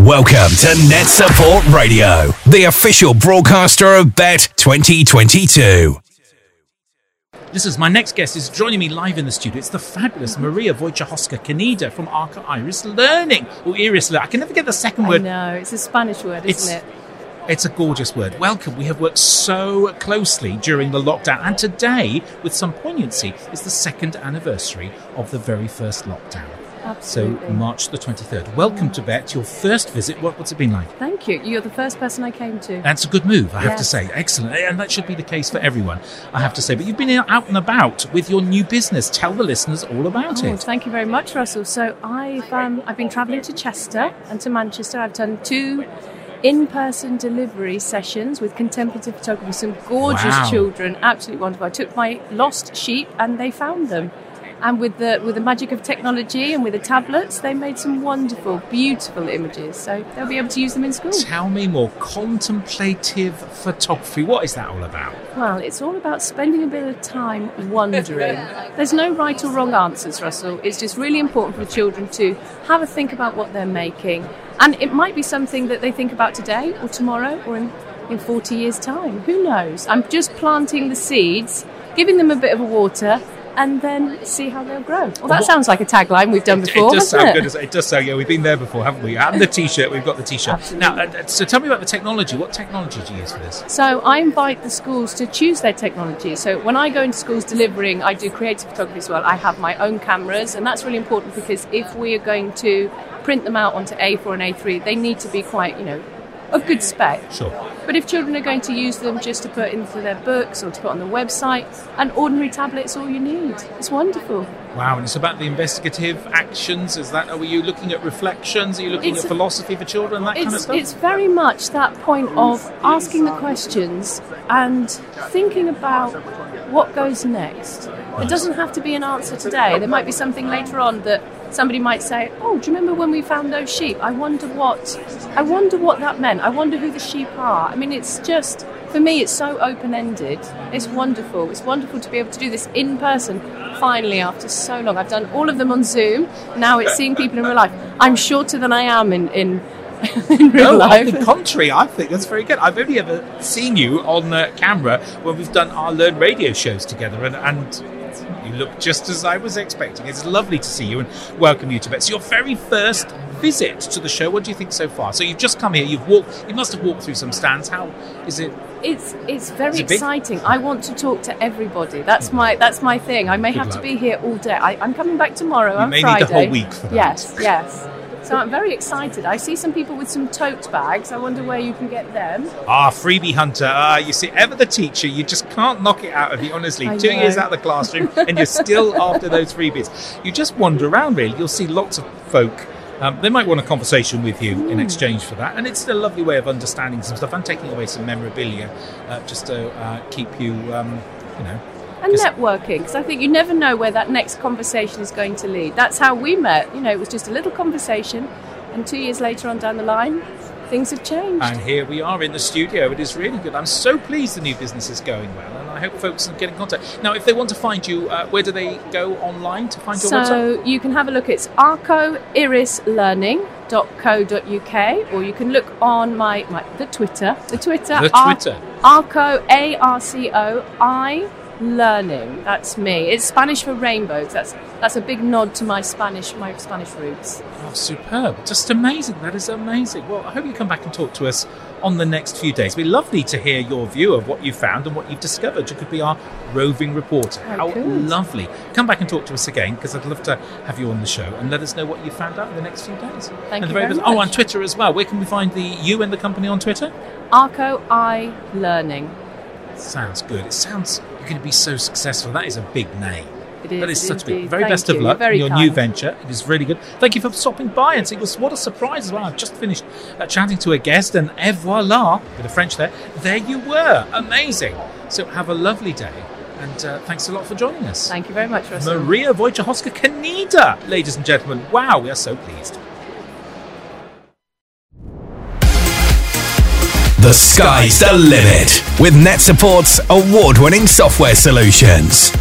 Welcome to NetSupport Radio, the official broadcaster of Bett 2022. This is my next guest is joining me live in the studio. It's the fabulous Maria Wojciechowska Kaneda from Arco Iris Learning. Or Iris Learning. I can never get the second I word. know, it's a Spanish word, isn't it? It's a gorgeous word. Welcome. We have worked so closely during the lockdown, and today, with some poignancy, is the second anniversary of the very first lockdown. Absolutely. So, March the 23rd. Welcome to Bett, your first visit. What, what's it been like? Thank you. You're the first person I came to. That's a good move, I have to say. Excellent. And that should be the case for everyone, I have to say. But you've been out and about with your new business. Tell the listeners all about Oh, it. thank you very much, Russell. So I've um, I've been travelling to Chester and to Manchester. I've done two in-person delivery sessions with contemplative photography. Some gorgeous Wow. children, absolutely wonderful. I took my lost sheep and they found them. And with the with the magic of technology and with the tablets, they made some wonderful, beautiful images. So they'll be able to use them in school. Tell me more. Contemplative photography. What is that all about? Well, it's all about spending a bit of time wondering. There's no right or wrong answers, Russell. It's just really important for the children to have a think about what they're making. And it might be something that they think about today or tomorrow or in, in 40 years' time. Who knows? I'm just planting the seeds, giving them a bit of a water, and then see how they'll grow. Well, that sounds like a tagline we've done before. it does sound it? good. It It does sound. Yeah, we've been there before, haven't we? And the T-shirt. We've got the T-shirt. Absolutely. Now, uh, so tell me about the technology. What technology do you use for this? So I invite the schools to choose their technology. So when I go into schools delivering, I do creative photography as well. I have my own cameras, and that's really important because if we are going to print them out onto A4 and A3, they need to be quite, you know, a good spec. Sure. But if children are going to use them just to put into their books or to put on the website, an ordinary tablet's all you need. It's wonderful. Wow, and it's about the investigative actions. Is that? Are you looking at reflections? Are you looking It's at philosophy for children? That kind of stuff. it's very much that point of asking the questions and thinking about what goes next. It doesn't have to be an answer today. There might be something later on that somebody might say, "Oh, do you remember when we found those sheep? I wonder what, I wonder what that meant. I wonder who the sheep are." I mean, it's just for me, it's so open-ended. It's wonderful. It's wonderful to be able to do this in person. Finally, after so long, I've done all of them on Zoom. Now it's seeing people in real life. I'm shorter than I am in in, in real No, life. on the contrary, I think that's very good. I've only ever seen you on uh, camera when we've done our Learn radio shows together, and, and you look just as I was expecting. It's lovely to see you and welcome you to Bett. So your very first visit to the show. What do you think so far? So you've just come here. You've walked. You must have walked through some stands. How is it? It's it's very it exciting. I want to talk to everybody. That's my that's my thing. I may Good have luck. to be here all day. I, I'm coming back tomorrow. on may need Friday. the whole week for that. Yes, yes. So I'm very excited. I see some people with some tote bags. I wonder where you can get them. Ah, freebie hunter. Ah, you see, ever the teacher, you just can't knock it out of you. Honestly, I two know. years out of the classroom, and you're still after those freebies. You just wander around. Really, you'll see lots of folk. Um, they might want a conversation with you in exchange for that, and it's a lovely way of understanding some stuff and taking away some memorabilia, uh, just to uh, keep you, um, you know. And networking, because I think you never know where that next conversation is going to lead. That's how we met. You know, it was just a little conversation, and two years later on down the line, things have changed. And here we are in the studio. It is really good. I'm so pleased the new business is going well, and I hope folks can get in contact. Now, if they want to find you, uh, where do they go online to find your website? So you can have a look. It's arcoirislearning.co.uk, or you can look on my, my the Twitter. The Twitter. The Ar- Twitter. Arco A R C O I learning. That's me. It's Spanish for rainbows. That's that's a big nod to my Spanish my Spanish roots. Oh, superb. Just amazing. That is amazing. Well, I hope you come back and talk to us on the next few days. It'd be lovely to hear your view of what you found and what you've discovered. You could be our roving reporter. Oh, How good. lovely. Come back and talk to us again because I'd love to have you on the show and let us know what you found out in the next few days. Thank and you very best- Oh, on Twitter as well. Where can we find the you and the company on Twitter? Arco I learning. Sounds good. It sounds you're going to be so successful. That is a big name. It is. That is such a big. Very Thank best of luck in your kind. new venture. It is really good. Thank you for stopping by and seeing us. What a surprise as well. I've just finished uh, chatting to a guest, and et voila, bit of French there. There you were. Amazing. So have a lovely day, and uh, thanks a lot for joining us. Thank you very much, Russell. Maria Wojciechowska Kaneda, ladies and gentlemen. Wow, we are so pleased. The sky's the limit with NetSupport's award winning software solutions.